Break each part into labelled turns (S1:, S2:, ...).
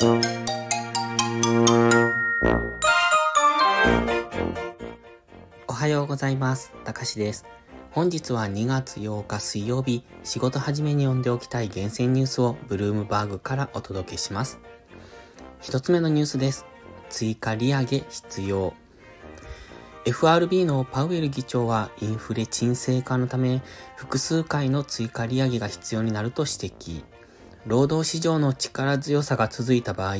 S1: おはようございます。たかしです。本日は2月8日水曜日、仕事始めに読んでおきたい厳選ニュースをブルームバーグからお届けします。一つ目のニュースです。追加利上げ必要。FRB のパウエル議長はインフレ沈静化のため複数回の追加利上げが必要になると指摘。労働市場の力強さが続いた場合、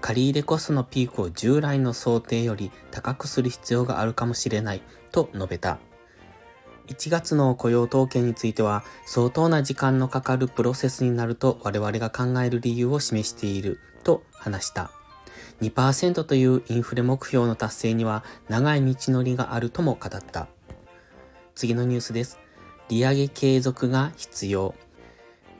S1: 借入コストのピークを従来の想定より高くする必要があるかもしれないと述べた。1月の雇用統計については相当な時間のかかるプロセスになると我々が考える理由を示していると話した。2%というインフレ目標の達成には長い道のりがあるとも語った。次のニュースです。利上げ継続が必要。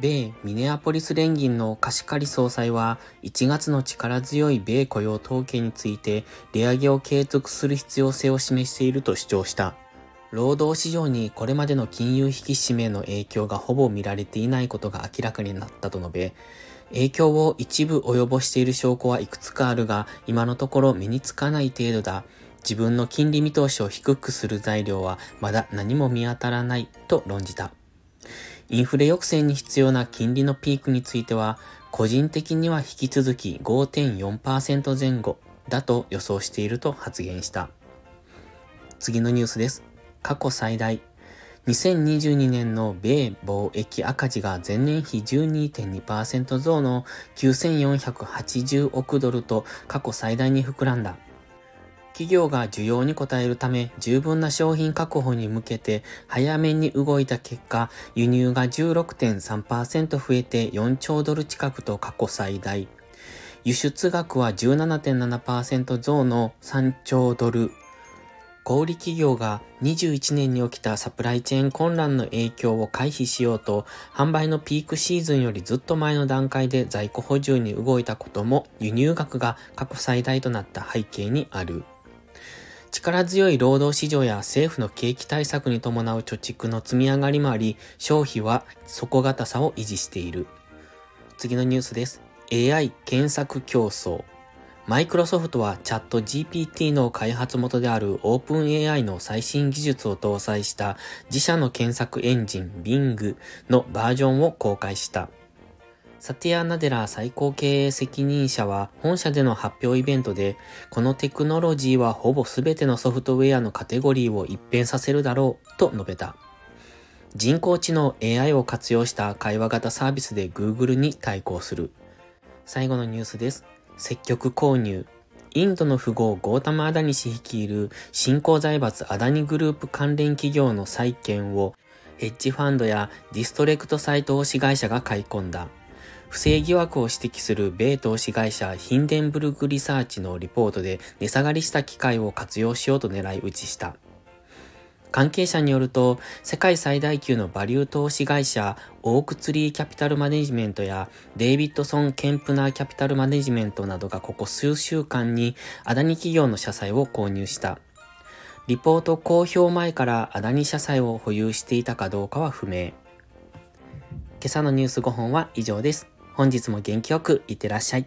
S1: 米ミネアポリス連銀の貸し借り総裁は1月の力強い米雇用統計について利上げを継続する必要性を示していると主張した。労働市場にこれまでの金融引き締めの影響がほぼ見られていないことが明らかになったと述べ、影響を一部及ぼしている証拠はいくつかあるが、今のところ目につかない程度だ。自分の金利見通しを低くする材料はまだ何も見当たらないと論じた。インフレ抑制に必要な金利のピークについては、個人的には引き続き5.4%前後だと予想していると発言した。次のニュースです。過去最大。2022年の米貿易赤字が前年比12.2%増の9480億ドルと過去最大に膨らんだ。企業が需要に応えるため十分な商品確保に向けて早めに動いた結果、輸入が16.3%増えて4兆ドル近くと過去最大。輸出額は17.7%増の3兆ドル。小売企業が21年に起きたサプライチェーン混乱の影響を回避しようと、販売のピークシーズンよりずっと前の段階で在庫補充に動いたことも輸入額が過去最大となった背景にある。力強い労働市場や政府の景気対策に伴う貯蓄の積み上がりもあり、消費は底堅さを維持している。次のニュースです。AI 検索競争。マイクロソフトはチャット GPT の開発元である OpenAI の最新技術を搭載した自社の検索エンジン Bing のバージョンを公開した。サティア・ナデラ最高経営責任者は本社での発表イベントで、このテクノロジーはほぼ全てのソフトウェアのカテゴリーを一変させるだろうと述べた。人工知能 AI を活用した会話型サービスで Google に対抗する。最後のニュースです。積極購入。インドの富豪ゴータム・アダニ氏率いる新興財閥アダニグループ関連企業の債券をヘッジファンドやディストレクトサイト投資会社が買い込んだ。不正疑惑を指摘する米投資会社ヒンデンブルグリサーチのリポートで値下がりした機会を活用しようと狙い撃ちした。関係者によると、世界最大級のバリュー投資会社、オークツリーキャピタルマネジメントや、デイビッドソン・ケンプナーキャピタルマネジメントなどがここ数週間に、アダニ企業の社債を購入した。リポート公表前からアダニ社債を保有していたかどうかは不明。今朝のニュース5本は以上です。本日も元気よくいってらっしゃい。